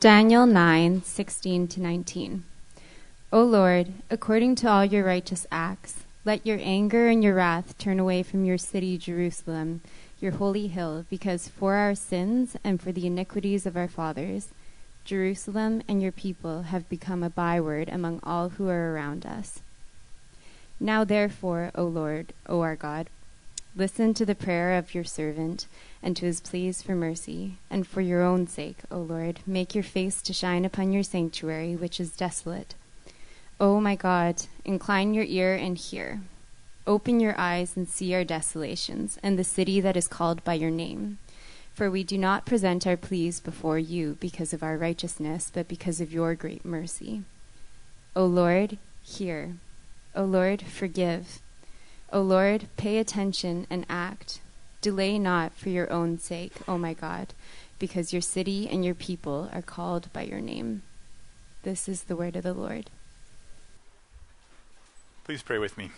Daniel 9 16 to 19. O Lord, according to all your righteous acts, let your anger and your wrath turn away from your city, Jerusalem, your holy hill, because for our sins and for the iniquities of our fathers, Jerusalem and your people have become a byword among all who are around us. Now, therefore, O Lord, O our God, listen to the prayer of your servant and to his pleas for mercy, and for your own sake, O Lord, make your face to shine upon your sanctuary, which is desolate. O my God, incline your ear and hear. Open your eyes and see our desolations, and the city that is called by your name. For we do not present our pleas before you because of our righteousness, but because of your great mercy. O Lord, hear. O Lord, forgive. O Lord, pay attention and act. Delay not for your own sake, O my God, because your city and your people are called by your name. This is the word of the Lord. Please pray with me.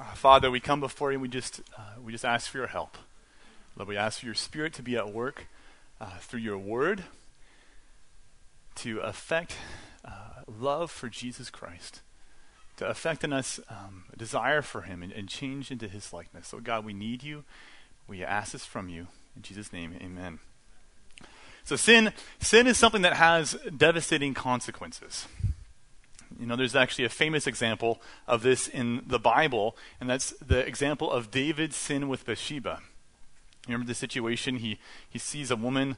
Uh, Father, we come before you and we just, uh, we just ask for your help. Lord, we ask for your spirit to be at work uh, through your word to affect uh, love for Jesus Christ to affect in us um, a desire for Him and, and, change into His likeness. So, God, we need you. We ask this from you. In Jesus' name, amen. So, sin, sin is something that has devastating consequences. You know, there's actually a famous example of this in the Bible, and that's the example of David's sin with Bathsheba. You remember the situation? He, he sees a woman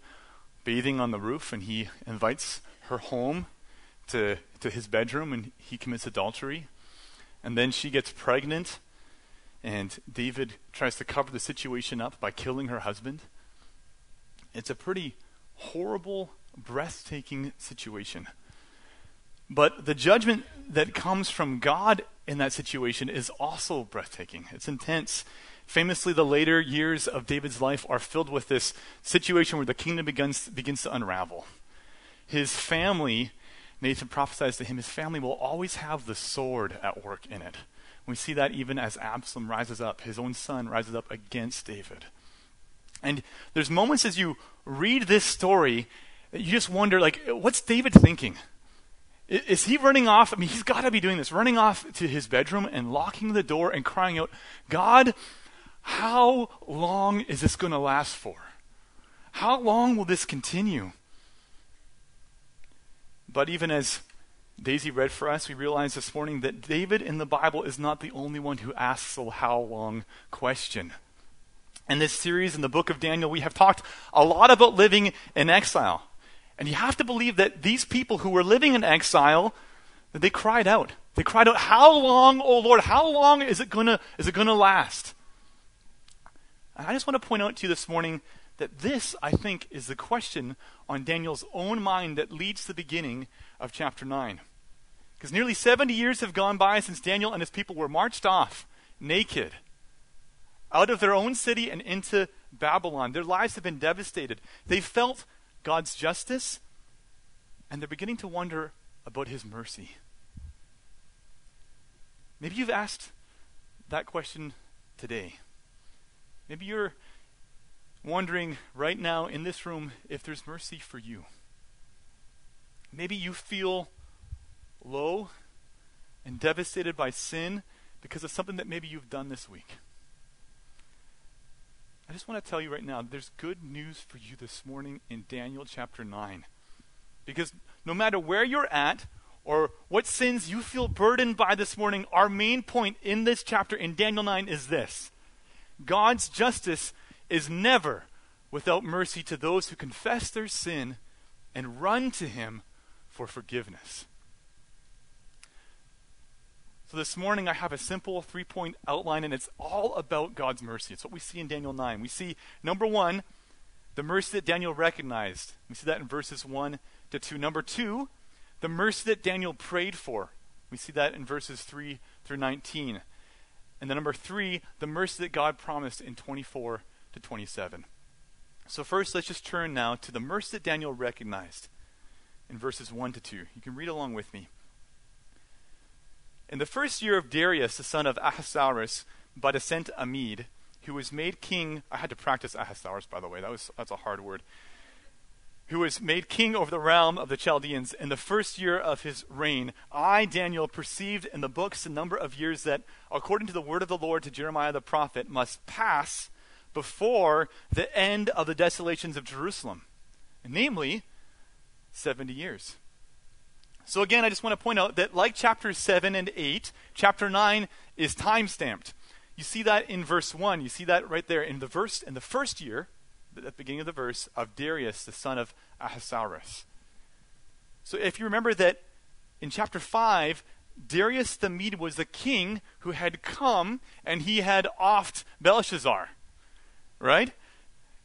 bathing on the roof, and he invites her home to, to his bedroom and he commits adultery. And then she gets pregnant, and David tries to cover the situation up by killing her husband. It's a pretty horrible, breathtaking situation. But the judgment that comes from God in that situation is also breathtaking. It's intense. Famously, the later years of David's life are filled with this situation where the kingdom begins, begins to unravel. His family Nathan prophesies to him his family will always have the sword at work in it. We see that even as Absalom rises up, his own son rises up against David. And there's moments as you read this story you just wonder, like, what's David thinking? Is he running off? I mean, he's got to be doing this, running off to his bedroom and locking the door and crying out, God, how long is this going to last for? How long will this continue? But even as Daisy read for us, we realized this morning that David in the Bible is not the only one who asks the how long question. In this series in the book of Daniel, we have talked a lot about living in exile. And you have to believe that these people who were living in exile, that they cried out. They cried out, How long, O Lord, how long is it gonna is it gonna last? And I just want to point out to you this morning that this, I think, is the question on Daniel's own mind that leads to the beginning of chapter 9. Because nearly 70 years have gone by since Daniel and his people were marched off naked out of their own city and into Babylon. Their lives have been devastated. They felt God's justice, and they're beginning to wonder about his mercy. Maybe you've asked that question today. Maybe you're wondering right now in this room if there's mercy for you. Maybe you feel low and devastated by sin because of something that maybe you've done this week. I just want to tell you right now there's good news for you this morning in Daniel chapter 9. Because no matter where you're at or what sins you feel burdened by this morning, our main point in this chapter in Daniel 9 is this God's justice is never without mercy to those who confess their sin and run to him for forgiveness. So this morning I have a simple three point outline, and it's all about God's mercy. It's what we see in Daniel 9. We see, number one, the mercy that Daniel recognized. We see that in verses 1 to 2. Number two, the mercy that Daniel prayed for. We see that in verses 3 through 19. And then number three, the mercy that God promised in 24 to 27. So, first, let's just turn now to the mercy that Daniel recognized in verses 1 to 2. You can read along with me. In the first year of Darius, the son of Ahasuerus, by descent a Mede, who was made king. I had to practice Ahasuerus, by the way. That was that's a hard word. who was made king over the realm of the Chaldeans in the first year of his reign, I, Daniel, perceived in the books the number of years that, according to the word of the Lord to Jeremiah the prophet, must pass before the end of the desolations of Jerusalem, namely 70 years. So, again, I just want to point out that, like chapters 7 and 8, chapter 9 is time stamped. You see that in verse 1. You see that right there in the verse in the first year at the beginning of the verse, of Darius, the son of Ahasuerus. So if you remember that in chapter 5, Darius the Mede was the king who had come and he had offed Belshazzar. Right?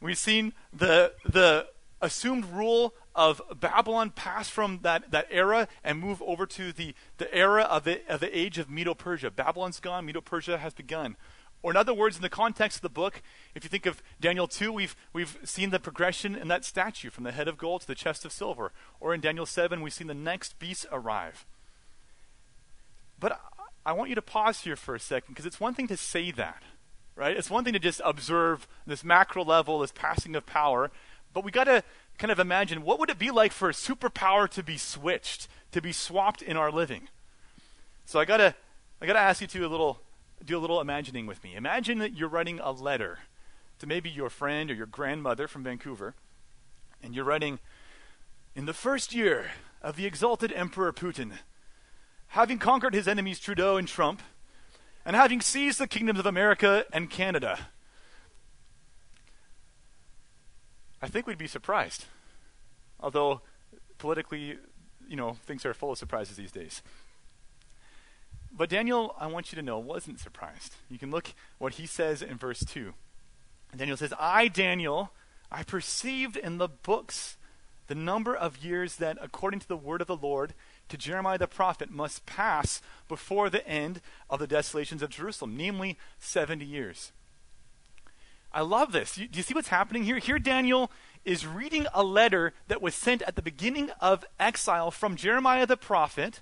We've seen the, the assumed rule of Babylon pass from that, that era and move over to the, the era of the, of the age of Medo Persia. Babylon's gone, Medo Persia has begun. Or, in other words, in the context of the book, if you think of Daniel 2, we've, we've seen the progression in that statue from the head of gold to the chest of silver. Or in Daniel 7, we've seen the next beast arrive. But I, I want you to pause here for a second because it's one thing to say that, right? It's one thing to just observe this macro level, this passing of power. But we got to kind of imagine what would it be like for a superpower to be switched, to be swapped in our living? So I got to I got to ask you to a little do a little imagining with me. Imagine that you're writing a letter to maybe your friend or your grandmother from Vancouver, and you're writing, In the first year of the exalted Emperor Putin, having conquered his enemies Trudeau and Trump, and having seized the kingdoms of America and Canada, I think we'd be surprised. Although politically, you know, things are full of surprises these days. But Daniel, I want you to know, wasn't surprised. You can look what he says in verse 2. Daniel says, I, Daniel, I perceived in the books the number of years that, according to the word of the Lord, to Jeremiah the prophet must pass before the end of the desolations of Jerusalem, namely 70 years. I love this. You, do you see what's happening here? Here, Daniel is reading a letter that was sent at the beginning of exile from Jeremiah the prophet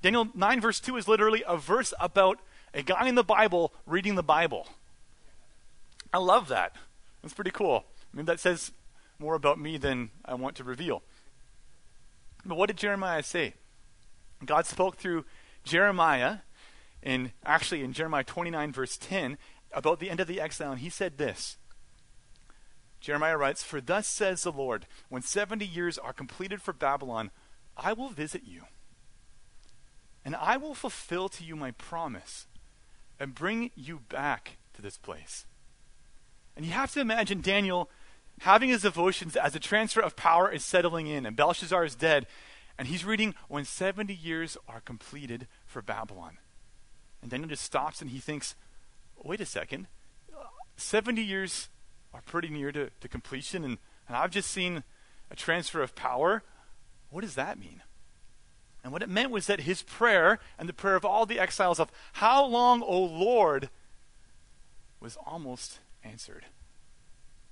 Daniel 9, verse 2 is literally a verse about a guy in the Bible reading the Bible. I love that. That's pretty cool. I mean, that says more about me than I want to reveal. But what did Jeremiah say? God spoke through Jeremiah, in actually in Jeremiah 29, verse 10, about the end of the exile, and he said this. Jeremiah writes, For thus says the Lord, when 70 years are completed for Babylon, I will visit you and I will fulfill to you my promise and bring you back to this place. And you have to imagine Daniel having his devotions as a transfer of power is settling in, and Belshazzar is dead, and he's reading when 70 years are completed for Babylon. And Daniel just stops and he thinks, wait a second, 70 years are pretty near to, to completion, and, and I've just seen a transfer of power. What does that mean? And what it meant was that his prayer and the prayer of all the exiles of, How long, O Lord, was almost answered.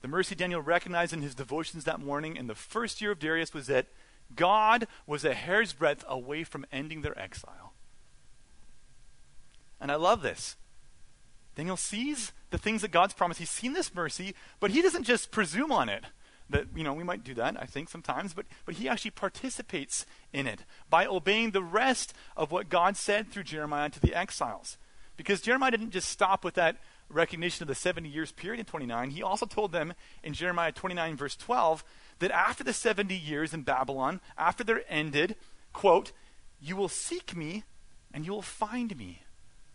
The mercy Daniel recognized in his devotions that morning in the first year of Darius was that God was a hair's breadth away from ending their exile. And I love this. Daniel sees the things that God's promised. He's seen this mercy, but he doesn't just presume on it that you know we might do that i think sometimes but but he actually participates in it by obeying the rest of what god said through jeremiah to the exiles because jeremiah didn't just stop with that recognition of the 70 years period in 29 he also told them in jeremiah 29 verse 12 that after the 70 years in babylon after they're ended quote you will seek me and you will find me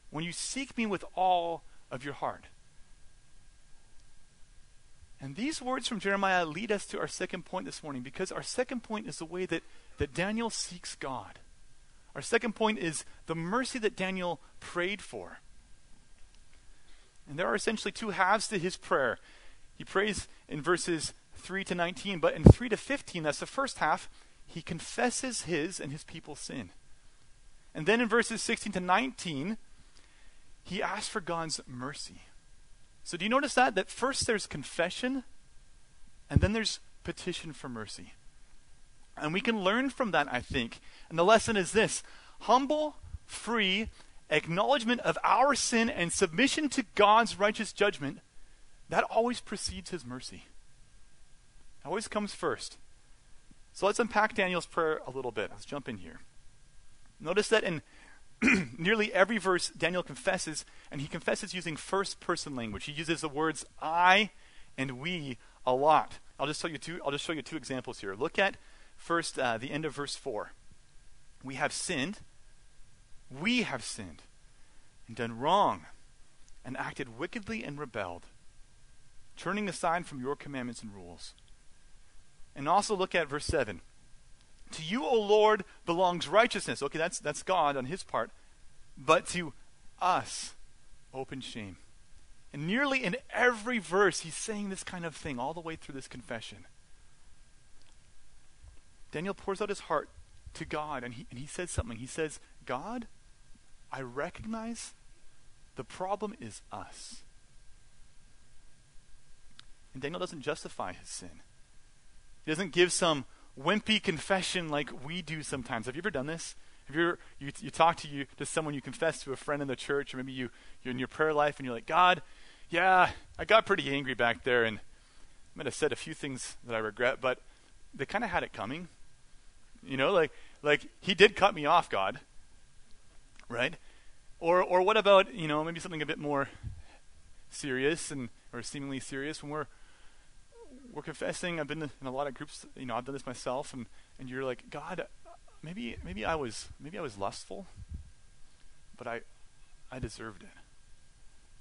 when you seek me with all of your heart and these words from Jeremiah lead us to our second point this morning because our second point is the way that, that Daniel seeks God. Our second point is the mercy that Daniel prayed for. And there are essentially two halves to his prayer. He prays in verses 3 to 19, but in 3 to 15, that's the first half, he confesses his and his people's sin. And then in verses 16 to 19, he asks for God's mercy. So do you notice that? That first there's confession, and then there's petition for mercy. And we can learn from that, I think. And the lesson is this humble, free acknowledgement of our sin and submission to God's righteous judgment, that always precedes his mercy. It always comes first. So let's unpack Daniel's prayer a little bit. Let's jump in here. Notice that in nearly every verse, Daniel confesses, and he confesses using first person language. He uses the words I and we a lot. I'll just show you two, I'll just show you two examples here. Look at first uh, the end of verse 4. We have sinned. We have sinned and done wrong and acted wickedly and rebelled, turning aside from your commandments and rules. And also look at verse 7. To you, O Lord, belongs righteousness. Okay, that's, that's God on his part. But to us, open shame. And nearly in every verse, he's saying this kind of thing all the way through this confession. Daniel pours out his heart to God, and he, and he says something. He says, God, I recognize the problem is us. And Daniel doesn't justify his sin. He doesn't give some wimpy confession like we do sometimes. Have you ever done this? Have you ever, you, you talk to you to someone you confess to a friend in the church, or maybe you you're in your prayer life and you're like, God, yeah, I got pretty angry back there, and I might have said a few things that I regret, but they kind of had it coming. You know, like like he did cut me off, God. Right? Or or what about, you know, maybe something a bit more serious and or seemingly serious when we're we're confessing. I've been in a lot of groups, you know, I've done this myself and and you're like, God, maybe maybe I was maybe I was lustful, but I I deserved it.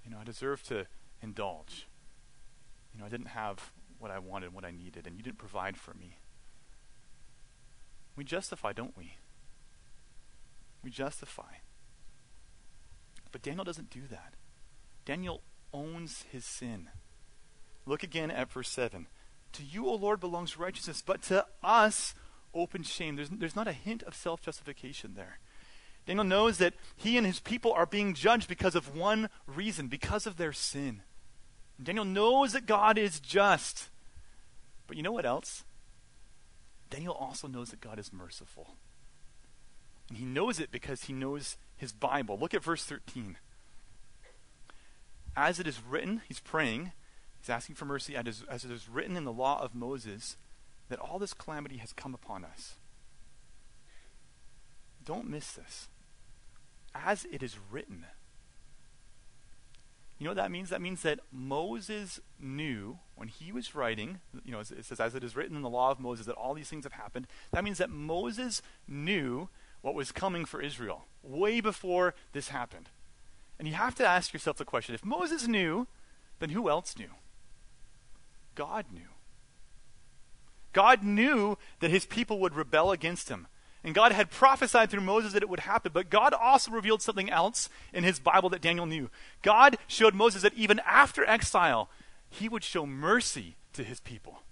You know, I deserved to indulge. You know, I didn't have what I wanted, what I needed, and you didn't provide for me. We justify, don't we? We justify. But Daniel doesn't do that. Daniel owns his sin. Look again at verse 7. To you, O Lord, belongs righteousness, but to us open shame. There's, there's not a hint of self justification there. Daniel knows that he and his people are being judged because of one reason, because of their sin. Daniel knows that God is just. But you know what else? Daniel also knows that God is merciful. And he knows it because he knows his Bible. Look at verse 13. As it is written, he's praying, he's asking for mercy, as it is written in the law of Moses, that all this calamity has come upon us. Don't miss this. As it is written. You know what that means? That means that Moses knew when he was writing, you know, it says, as it is written in the law of Moses, that all these things have happened. That means that Moses knew what was coming for Israel way before this happened. And you have to ask yourself the question if Moses knew, then who else knew? God knew. God knew that his people would rebel against him. And God had prophesied through Moses that it would happen, but God also revealed something else in his Bible that Daniel knew. God showed Moses that even after exile, he would show mercy to his people.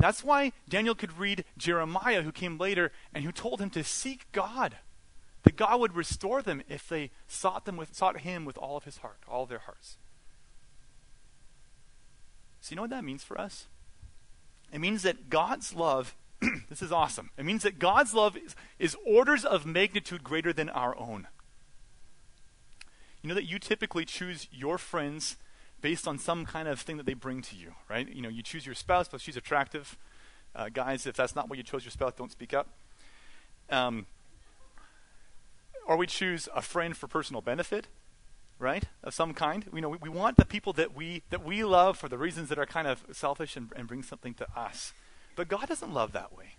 That's why Daniel could read Jeremiah, who came later, and who told him to seek God, that God would restore them if they sought them with sought him with all of his heart, all of their hearts. So you know what that means for us? It means that God's love this is awesome. It means that God's love is, is orders of magnitude greater than our own. You know that you typically choose your friends based on some kind of thing that they bring to you, right? You know, you choose your spouse because she's attractive. Uh, guys, if that's not what you chose your spouse, don't speak up. Um, or we choose a friend for personal benefit, right, of some kind. You know, we, we want the people that we that we love for the reasons that are kind of selfish and, and bring something to us. But God doesn't love that way.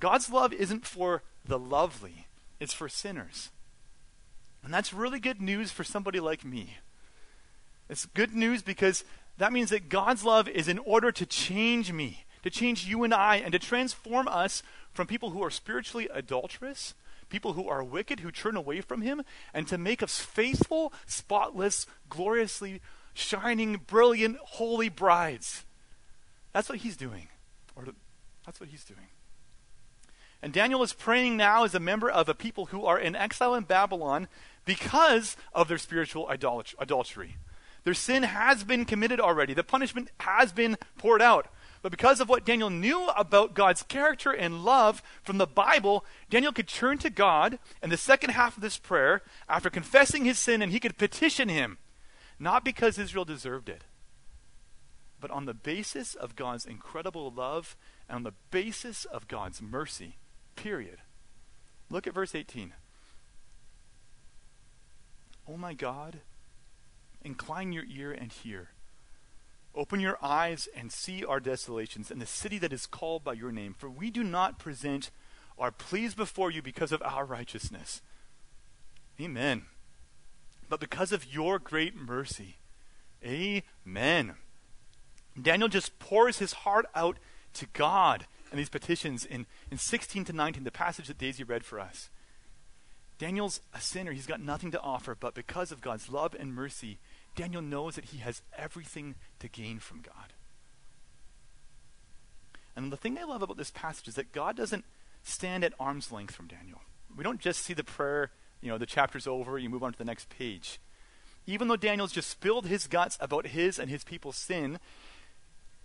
God's love isn't for the lovely, it's for sinners. And that's really good news for somebody like me. It's good news because that means that God's love is in order to change me, to change you and I, and to transform us from people who are spiritually adulterous, people who are wicked, who turn away from Him, and to make us faithful, spotless, gloriously shining, brilliant, holy brides. That's what He's doing. Or that's what he's doing. And Daniel is praying now as a member of a people who are in exile in Babylon because of their spiritual adultery. Their sin has been committed already, the punishment has been poured out. But because of what Daniel knew about God's character and love from the Bible, Daniel could turn to God in the second half of this prayer after confessing his sin and he could petition him, not because Israel deserved it, but on the basis of God's incredible love and on the basis of God's mercy. Period. Look at verse 18. Oh my God, incline your ear and hear. Open your eyes and see our desolations and the city that is called by your name. For we do not present our pleas before you because of our righteousness. Amen. But because of your great mercy. Amen. Daniel just pours his heart out to God in these petitions in, in 16 to 19, the passage that Daisy read for us. Daniel's a sinner. He's got nothing to offer, but because of God's love and mercy, Daniel knows that he has everything to gain from God. And the thing I love about this passage is that God doesn't stand at arm's length from Daniel. We don't just see the prayer, you know, the chapter's over, you move on to the next page. Even though Daniel's just spilled his guts about his and his people's sin,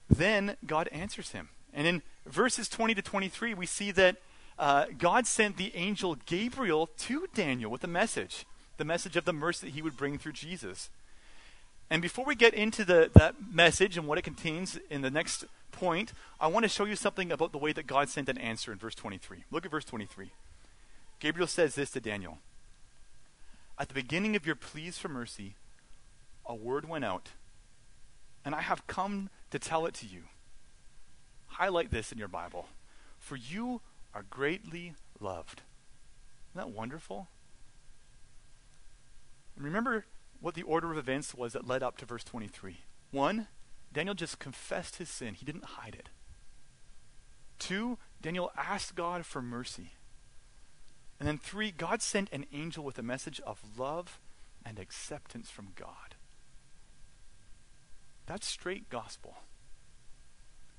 then God answers him. And in verses 20 to 23, we see that uh, God sent the angel Gabriel to Daniel with a message the message of the mercy that he would bring through Jesus. And before we get into the, that message and what it contains in the next point, I want to show you something about the way that God sent an answer in verse 23. Look at verse 23. Gabriel says this to Daniel At the beginning of your pleas for mercy, a word went out, and I have come to tell it to you. Highlight this in your Bible. For you are greatly loved. Isn't that wonderful? Remember what the order of events was that led up to verse 23. One, Daniel just confessed his sin, he didn't hide it. Two, Daniel asked God for mercy. And then three, God sent an angel with a message of love and acceptance from God. That's straight gospel.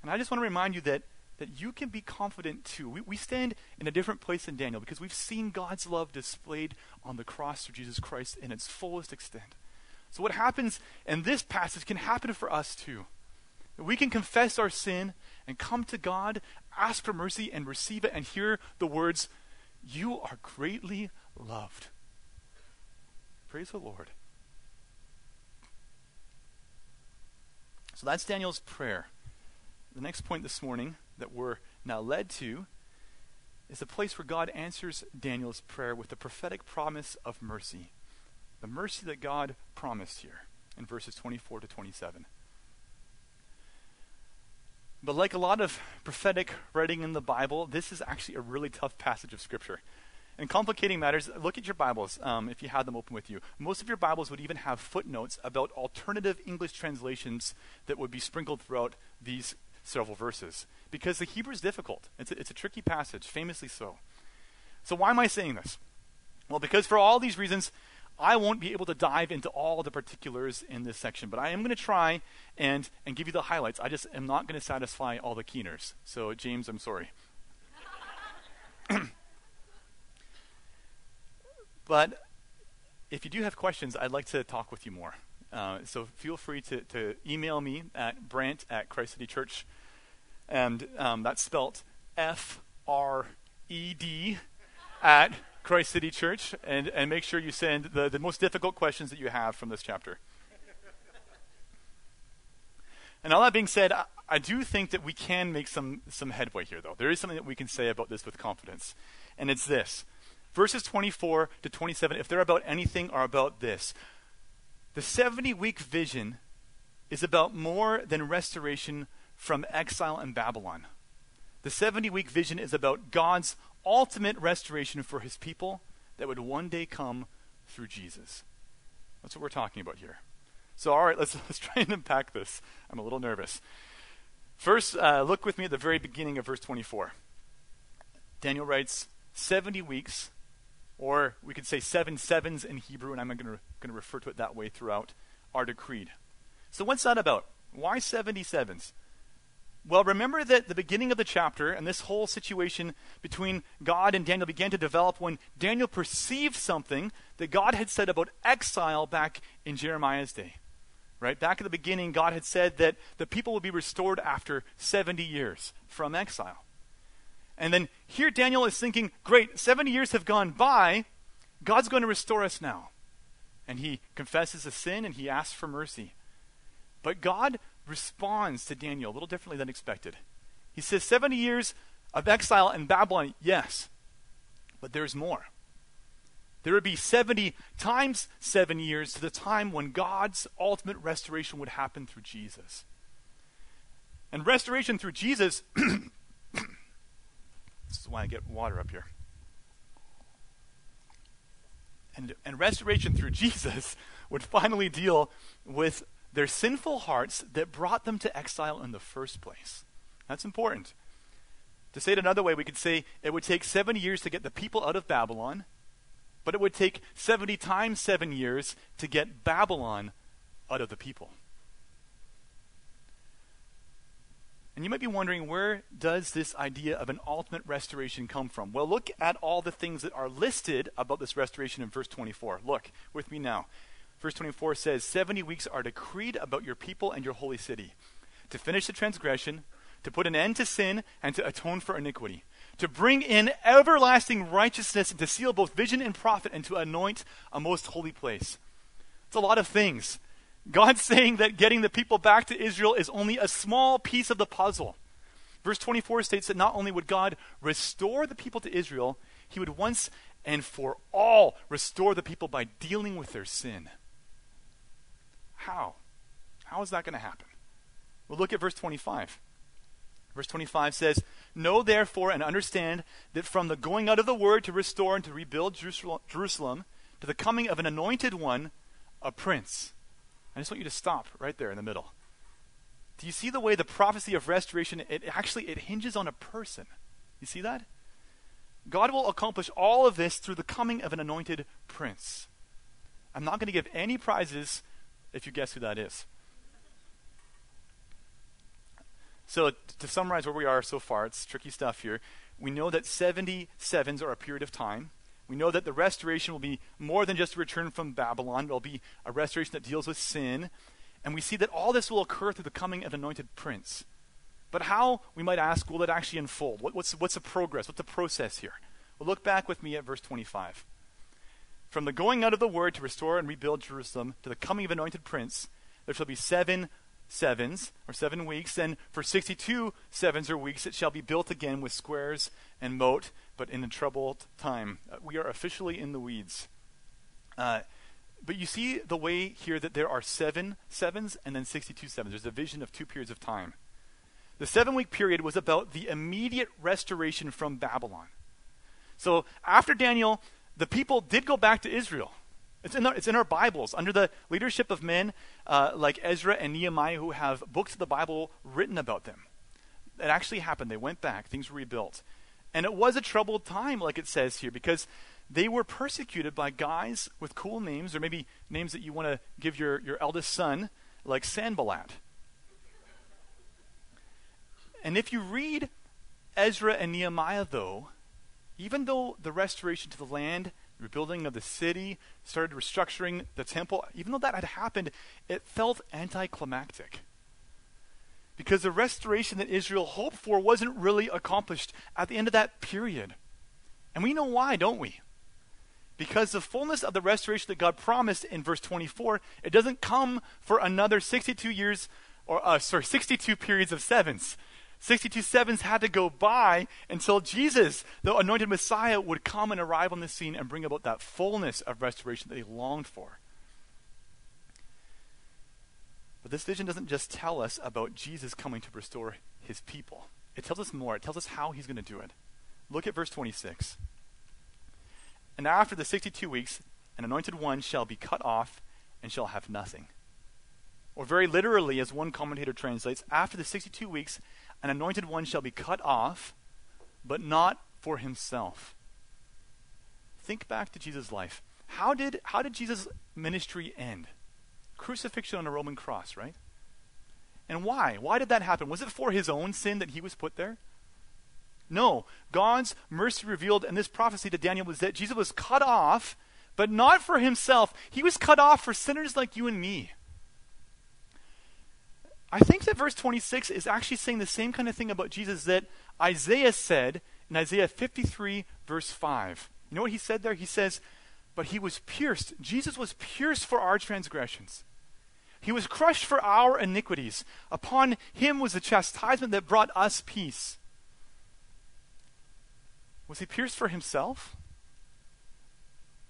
And I just want to remind you that, that you can be confident too. We, we stand in a different place than Daniel because we've seen God's love displayed on the cross through Jesus Christ in its fullest extent. So, what happens in this passage can happen for us too. We can confess our sin and come to God, ask for mercy, and receive it, and hear the words, You are greatly loved. Praise the Lord. So that's Daniel's prayer. The next point this morning that we're now led to is the place where God answers Daniel's prayer with the prophetic promise of mercy. The mercy that God promised here in verses 24 to 27. But like a lot of prophetic writing in the Bible, this is actually a really tough passage of Scripture. In complicating matters, look at your Bibles um, if you have them open with you. Most of your Bibles would even have footnotes about alternative English translations that would be sprinkled throughout these several verses. Because the Hebrew is difficult, it's a, it's a tricky passage, famously so. So, why am I saying this? Well, because for all these reasons, I won't be able to dive into all the particulars in this section, but I am going to try and, and give you the highlights. I just am not going to satisfy all the keeners. So, James, I'm sorry. but if you do have questions, I'd like to talk with you more. Uh, so feel free to, to email me at brant at Christ City Church. And um, that's spelt F R E D at Christ City Church, and, and make sure you send the, the most difficult questions that you have from this chapter. and all that being said, I, I do think that we can make some, some headway here, though. There is something that we can say about this with confidence, and it's this. Verses 24 to 27, if they're about anything, are about this. The 70 week vision is about more than restoration from exile in Babylon. The 70 week vision is about God's ultimate restoration for his people that would one day come through Jesus. That's what we're talking about here. So, all right, let's, let's try and unpack this. I'm a little nervous. First, uh, look with me at the very beginning of verse 24. Daniel writes, 70 weeks, or we could say seven sevens in Hebrew, and I'm going to refer to it that way throughout, are decreed. So, what's that about? Why 77s? Well, remember that the beginning of the chapter and this whole situation between God and Daniel began to develop when Daniel perceived something that God had said about exile back in Jeremiah's day. Right? Back at the beginning, God had said that the people would be restored after 70 years from exile. And then here Daniel is thinking, great, 70 years have gone by. God's going to restore us now. And he confesses a sin and he asks for mercy. But God responds to Daniel a little differently than expected. He says, 70 years of exile in Babylon, yes, but there's more. There would be 70 times seven years to the time when God's ultimate restoration would happen through Jesus. And restoration through Jesus, this is why I get water up here. And, and restoration through Jesus would finally deal with their sinful hearts that brought them to exile in the first place. That's important. To say it another way, we could say it would take 70 years to get the people out of Babylon, but it would take 70 times 7 years to get Babylon out of the people. And you might be wondering where does this idea of an ultimate restoration come from? Well, look at all the things that are listed about this restoration in verse 24. Look with me now. Verse 24 says, 70 weeks are decreed about your people and your holy city to finish the transgression, to put an end to sin, and to atone for iniquity, to bring in everlasting righteousness, and to seal both vision and prophet, and to anoint a most holy place. It's a lot of things. God's saying that getting the people back to Israel is only a small piece of the puzzle. Verse 24 states that not only would God restore the people to Israel, he would once and for all restore the people by dealing with their sin. How? How is that going to happen? Well, look at verse 25. Verse 25 says, Know therefore and understand that from the going out of the word to restore and to rebuild Jerusalem to the coming of an anointed one, a prince. I just want you to stop right there in the middle. Do you see the way the prophecy of restoration it actually it hinges on a person? You see that? God will accomplish all of this through the coming of an anointed prince. I'm not going to give any prizes if you guess who that is. So, to summarize where we are so far, it's tricky stuff here. We know that 70 sevens are a period of time. We know that the restoration will be more than just a return from Babylon, it will be a restoration that deals with sin. And we see that all this will occur through the coming of an anointed prince. But how, we might ask, will it actually unfold? What, what's, what's the progress? What's the process here? Well, look back with me at verse 25. From the going out of the word to restore and rebuild Jerusalem to the coming of anointed prince, there shall be seven sevens, or seven weeks, and for 62 sevens or weeks it shall be built again with squares and moat, but in a troubled time. Uh, we are officially in the weeds. Uh, but you see the way here that there are seven sevens and then 62 sevens. There's a vision of two periods of time. The seven week period was about the immediate restoration from Babylon. So after Daniel the people did go back to Israel. It's in, our, it's in our Bibles under the leadership of men uh, like Ezra and Nehemiah who have books of the Bible written about them. It actually happened. They went back, things were rebuilt. And it was a troubled time, like it says here, because they were persecuted by guys with cool names, or maybe names that you want to give your, your eldest son, like Sanballat. And if you read Ezra and Nehemiah, though, even though the restoration to the land, rebuilding of the city, started restructuring the temple, even though that had happened, it felt anticlimactic. Because the restoration that Israel hoped for wasn't really accomplished at the end of that period. And we know why, don't we? Because the fullness of the restoration that God promised in verse 24, it doesn't come for another 62 years, or uh, sorry, 62 periods of sevens. 62 sevens had to go by until Jesus, the anointed Messiah, would come and arrive on the scene and bring about that fullness of restoration that they longed for. But this vision doesn't just tell us about Jesus coming to restore his people, it tells us more. It tells us how he's going to do it. Look at verse 26. And after the 62 weeks, an anointed one shall be cut off and shall have nothing. Or, very literally, as one commentator translates, after the 62 weeks, an anointed one shall be cut off, but not for himself. Think back to Jesus' life. How did, how did Jesus' ministry end? Crucifixion on a Roman cross, right? And why? Why did that happen? Was it for his own sin that he was put there? No. God's mercy revealed in this prophecy to Daniel was that Jesus was cut off, but not for himself. He was cut off for sinners like you and me. I think that verse 26 is actually saying the same kind of thing about Jesus that Isaiah said in Isaiah 53, verse 5. You know what he said there? He says, But he was pierced. Jesus was pierced for our transgressions. He was crushed for our iniquities. Upon him was the chastisement that brought us peace. Was he pierced for himself?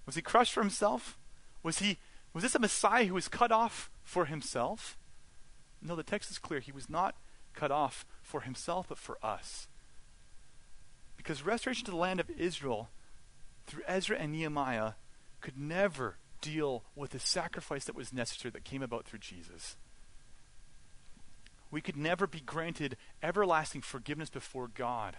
Was he crushed for himself? Was he was this a Messiah who was cut off for himself? No, the text is clear. He was not cut off for himself, but for us. Because restoration to the land of Israel through Ezra and Nehemiah could never deal with the sacrifice that was necessary that came about through Jesus. We could never be granted everlasting forgiveness before God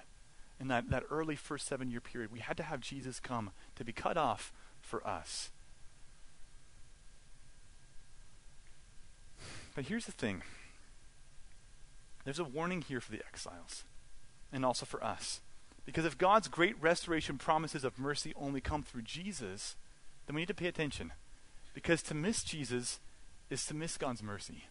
in that, that early first seven year period. We had to have Jesus come to be cut off for us. But here's the thing there's a warning here for the exiles and also for us. Because if God's great restoration promises of mercy only come through Jesus, then we need to pay attention. Because to miss Jesus is to miss God's mercy.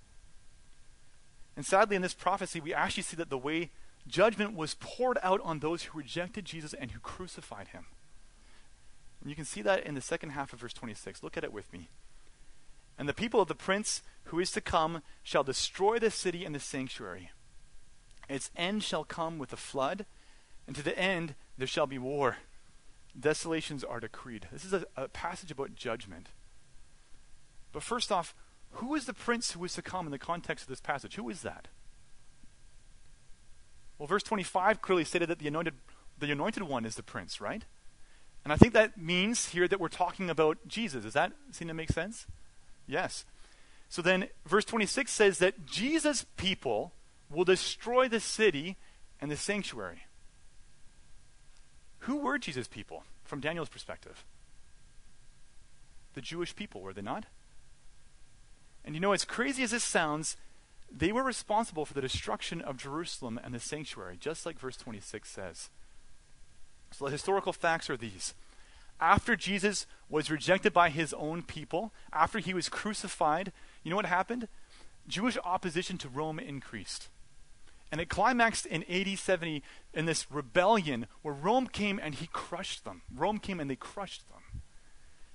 And sadly, in this prophecy, we actually see that the way judgment was poured out on those who rejected Jesus and who crucified him. And you can see that in the second half of verse 26. Look at it with me. And the people of the prince who is to come shall destroy the city and the sanctuary. Its end shall come with a flood, and to the end there shall be war. Desolations are decreed. This is a, a passage about judgment. But first off, who is the prince who is to come in the context of this passage? Who is that? Well, verse 25 clearly stated that the anointed, the anointed one is the prince, right? And I think that means here that we're talking about Jesus. Does that seem to make sense? Yes. So then, verse 26 says that Jesus' people will destroy the city and the sanctuary. Who were Jesus' people from Daniel's perspective? The Jewish people, were they not? And you know, as crazy as this sounds, they were responsible for the destruction of Jerusalem and the sanctuary, just like verse 26 says. So the historical facts are these after Jesus was rejected by his own people, after he was crucified, you know what happened? Jewish opposition to Rome increased. And it climaxed in AD 70 in this rebellion where Rome came and he crushed them. Rome came and they crushed them.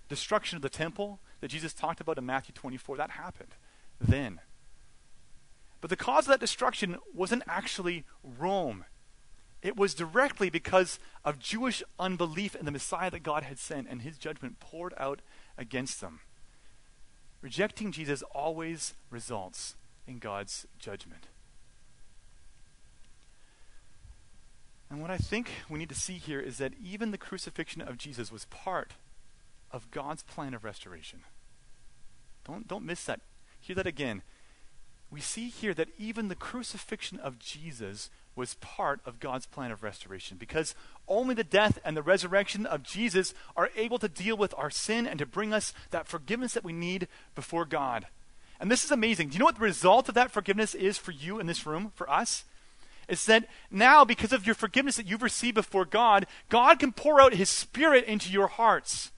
Destruction of the temple that Jesus talked about in Matthew 24, that happened then. But the cause of that destruction wasn't actually Rome. It was directly because of Jewish unbelief in the Messiah that God had sent and his judgment poured out against them. Rejecting Jesus always results in God's judgment. And what I think we need to see here is that even the crucifixion of Jesus was part of God's plan of restoration. Don't, don't miss that. Hear that again. We see here that even the crucifixion of Jesus was part of God's plan of restoration because only the death and the resurrection of Jesus are able to deal with our sin and to bring us that forgiveness that we need before God. And this is amazing. Do you know what the result of that forgiveness is for you in this room, for us? It's that now, because of your forgiveness that you've received before God, God can pour out His Spirit into your hearts.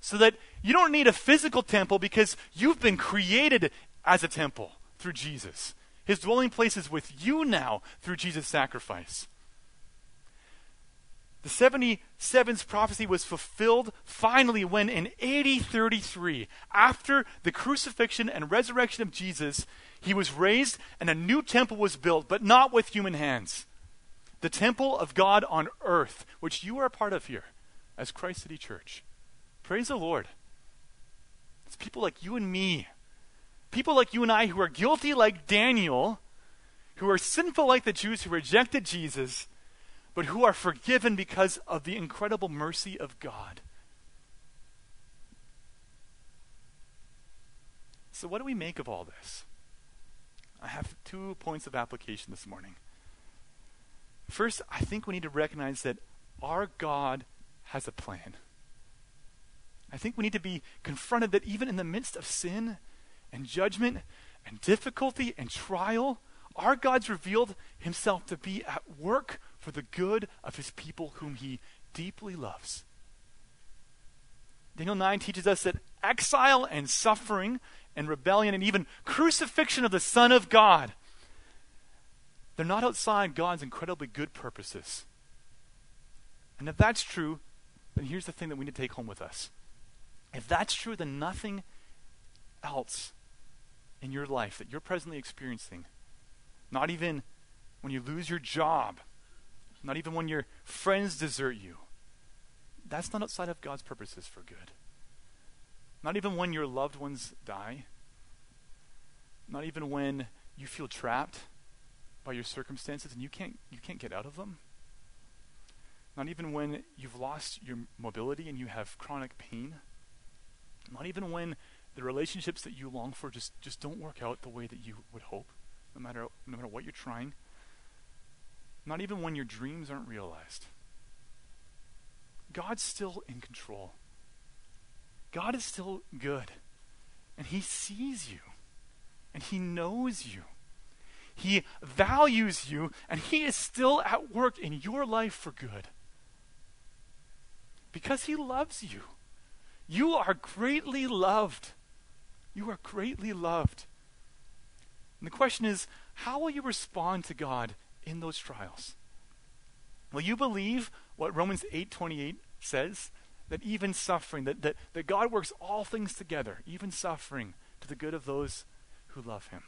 So that you don't need a physical temple because you've been created as a temple through Jesus. His dwelling place is with you now through Jesus' sacrifice. The 77's prophecy was fulfilled finally when in AD 33, after the crucifixion and resurrection of Jesus, he was raised and a new temple was built, but not with human hands. The temple of God on earth, which you are a part of here as Christ City Church. Praise the Lord. It's people like you and me People like you and I who are guilty like Daniel, who are sinful like the Jews who rejected Jesus, but who are forgiven because of the incredible mercy of God. So, what do we make of all this? I have two points of application this morning. First, I think we need to recognize that our God has a plan. I think we need to be confronted that even in the midst of sin, and judgment and difficulty and trial, our God's revealed himself to be at work for the good of his people whom he deeply loves. Daniel 9 teaches us that exile and suffering and rebellion and even crucifixion of the Son of God, they're not outside God's incredibly good purposes. And if that's true, then here's the thing that we need to take home with us. If that's true, then nothing else in your life that you're presently experiencing, not even when you lose your job, not even when your friends desert you, that's not outside of God's purposes for good. Not even when your loved ones die, not even when you feel trapped by your circumstances and you can't you can't get out of them. Not even when you've lost your mobility and you have chronic pain. Not even when the relationships that you long for just, just don't work out the way that you would hope, no matter no matter what you're trying. Not even when your dreams aren't realized. God's still in control. God is still good. And He sees you. And He knows you. He values you. And He is still at work in your life for good. Because He loves you. You are greatly loved. You are greatly loved. And the question is how will you respond to God in those trials? Will you believe what Romans 8:28 says? That even suffering, that, that, that God works all things together, even suffering, to the good of those who love him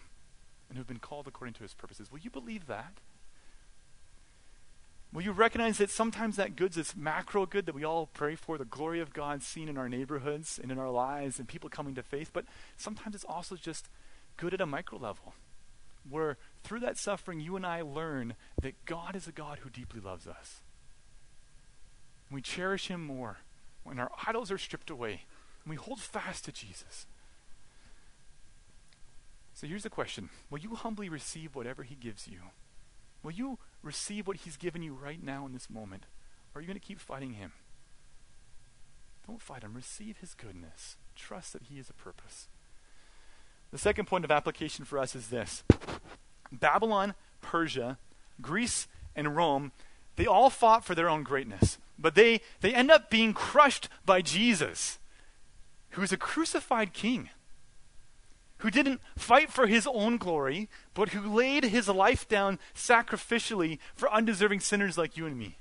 and who've been called according to his purposes. Will you believe that? Will you recognize that sometimes that good's this macro good that we all pray for, the glory of God seen in our neighborhoods and in our lives and people coming to faith, but sometimes it's also just good at a micro level, where through that suffering you and I learn that God is a God who deeply loves us. We cherish him more when our idols are stripped away and we hold fast to Jesus. So here's the question Will you humbly receive whatever he gives you? Will you receive what he's given you right now in this moment? Or are you going to keep fighting him? Don't fight him. Receive his goodness. Trust that he is a purpose. The second point of application for us is this Babylon, Persia, Greece, and Rome, they all fought for their own greatness. But they, they end up being crushed by Jesus, who is a crucified king who didn't fight for his own glory, but who laid his life down sacrificially for undeserving sinners like you and me.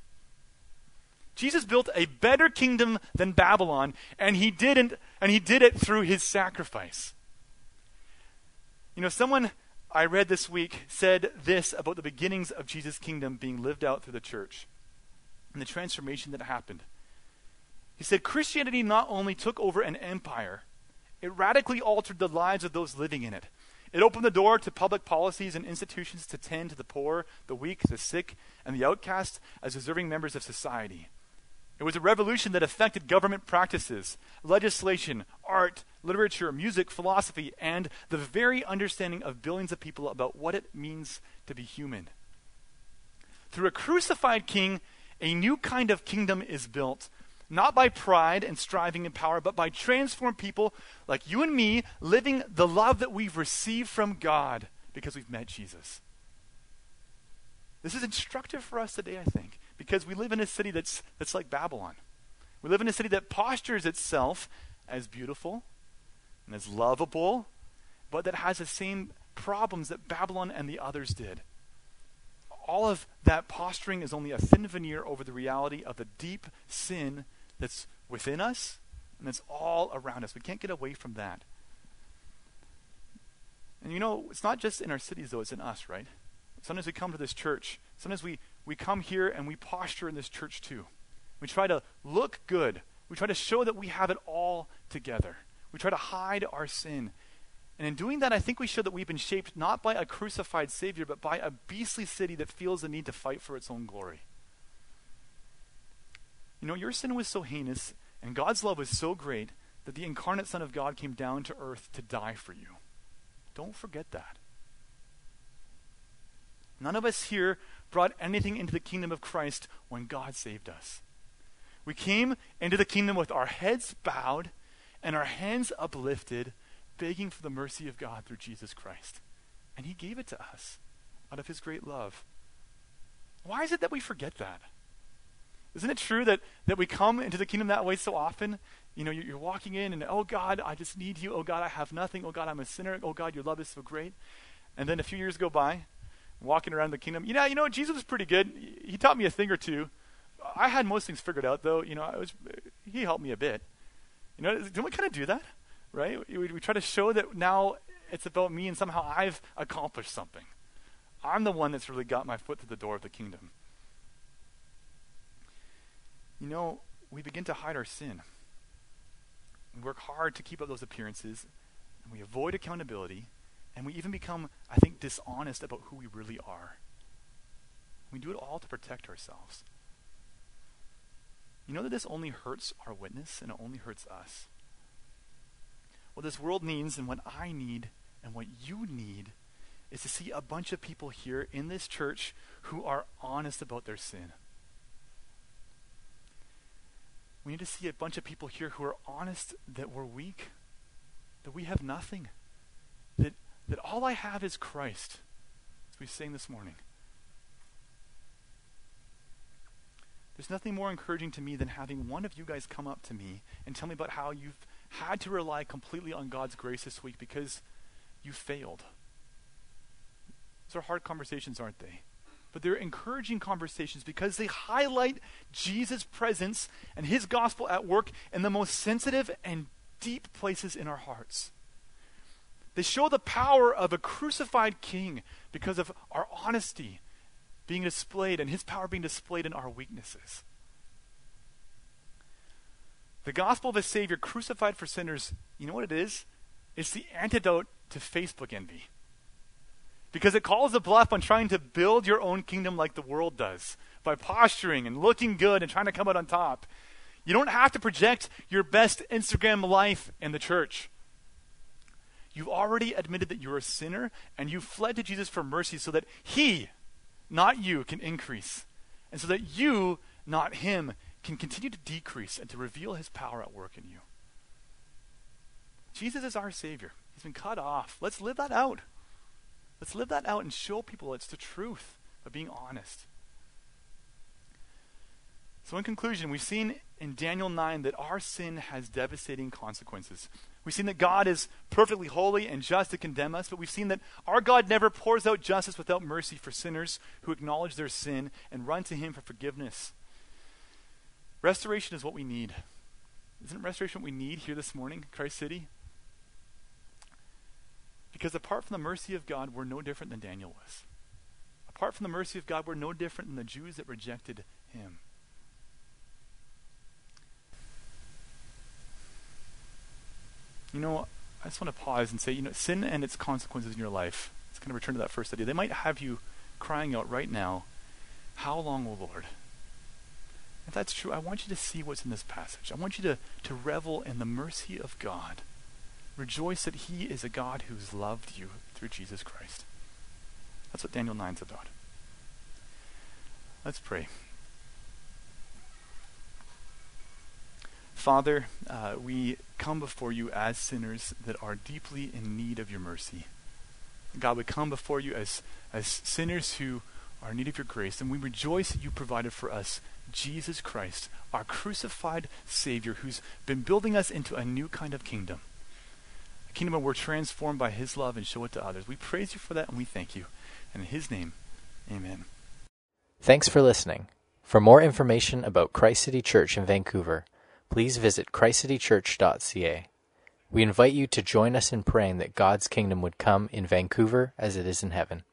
Jesus built a better kingdom than Babylon, and he didn't and he did it through his sacrifice. You know, someone I read this week said this about the beginnings of Jesus' kingdom being lived out through the church and the transformation that happened. He said Christianity not only took over an empire, it radically altered the lives of those living in it. It opened the door to public policies and institutions to tend to the poor, the weak, the sick, and the outcast as deserving members of society. It was a revolution that affected government practices, legislation, art, literature, music, philosophy, and the very understanding of billions of people about what it means to be human. Through a crucified king, a new kind of kingdom is built not by pride and striving and power, but by transformed people like you and me living the love that we've received from God because we've met Jesus. This is instructive for us today, I think, because we live in a city that's, that's like Babylon. We live in a city that postures itself as beautiful and as lovable, but that has the same problems that Babylon and the others did. All of that posturing is only a thin veneer over the reality of the deep sin that's within us and that's all around us. We can't get away from that. And you know, it's not just in our cities, though, it's in us, right? Sometimes we come to this church. Sometimes we, we come here and we posture in this church too. We try to look good. We try to show that we have it all together. We try to hide our sin. And in doing that, I think we show that we've been shaped not by a crucified Savior, but by a beastly city that feels the need to fight for its own glory. You know, your sin was so heinous and God's love was so great that the incarnate Son of God came down to earth to die for you. Don't forget that. None of us here brought anything into the kingdom of Christ when God saved us. We came into the kingdom with our heads bowed and our hands uplifted, begging for the mercy of God through Jesus Christ. And He gave it to us out of His great love. Why is it that we forget that? Isn't it true that, that we come into the kingdom that way so often? You know, you're, you're walking in and, oh God, I just need you. Oh God, I have nothing. Oh God, I'm a sinner. Oh God, your love is so great. And then a few years go by, walking around the kingdom. You know, you know, Jesus was pretty good. He taught me a thing or two. I had most things figured out, though. You know, I was, he helped me a bit. You know, don't we kind of do that, right? We, we try to show that now it's about me and somehow I've accomplished something. I'm the one that's really got my foot through the door of the kingdom. You know, we begin to hide our sin. We work hard to keep up those appearances, and we avoid accountability, and we even become, I think, dishonest about who we really are. We do it all to protect ourselves. You know that this only hurts our witness and it only hurts us. What this world needs and what I need and what you need is to see a bunch of people here in this church who are honest about their sin. We need to see a bunch of people here who are honest that we're weak, that we have nothing, that, that all I have is Christ, as we sang this morning. There's nothing more encouraging to me than having one of you guys come up to me and tell me about how you've had to rely completely on God's grace this week because you failed. Those are hard conversations, aren't they? But they're encouraging conversations because they highlight Jesus' presence and his gospel at work in the most sensitive and deep places in our hearts. They show the power of a crucified king because of our honesty being displayed and his power being displayed in our weaknesses. The gospel of a Savior crucified for sinners, you know what it is? It's the antidote to Facebook envy. Because it calls a bluff on trying to build your own kingdom like the world does by posturing and looking good and trying to come out on top. You don't have to project your best Instagram life in the church. You've already admitted that you're a sinner and you fled to Jesus for mercy so that He not you, can increase. And so that you, not him, can continue to decrease and to reveal his power at work in you. Jesus is our Savior. He's been cut off. Let's live that out. Let's live that out and show people it's the truth of being honest. So, in conclusion, we've seen in Daniel 9 that our sin has devastating consequences. We've seen that God is perfectly holy and just to condemn us, but we've seen that our God never pours out justice without mercy for sinners who acknowledge their sin and run to Him for forgiveness. Restoration is what we need. Isn't restoration what we need here this morning, Christ City? Because apart from the mercy of God, we're no different than Daniel was. Apart from the mercy of God, we're no different than the Jews that rejected Him. you know, I just want to pause and say, you know, sin and its consequences in your life. It's going to return to that first idea. They might have you crying out right now, How long, O Lord? If that's true, I want you to see what's in this passage. I want you to, to revel in the mercy of God. Rejoice that He is a God who's loved you through Jesus Christ. That's what Daniel 9's about. Let's pray. Father, uh, we come before you as sinners that are deeply in need of your mercy. God, we come before you as, as sinners who are in need of your grace, and we rejoice that you provided for us Jesus Christ, our crucified Savior, who's been building us into a new kind of kingdom. A kingdom where we're transformed by his love and show it to others. We praise you for that and we thank you. And in his name, amen. Thanks for listening. For more information about Christ City Church in Vancouver, please visit christcitychurch.ca. We invite you to join us in praying that God's kingdom would come in Vancouver as it is in heaven.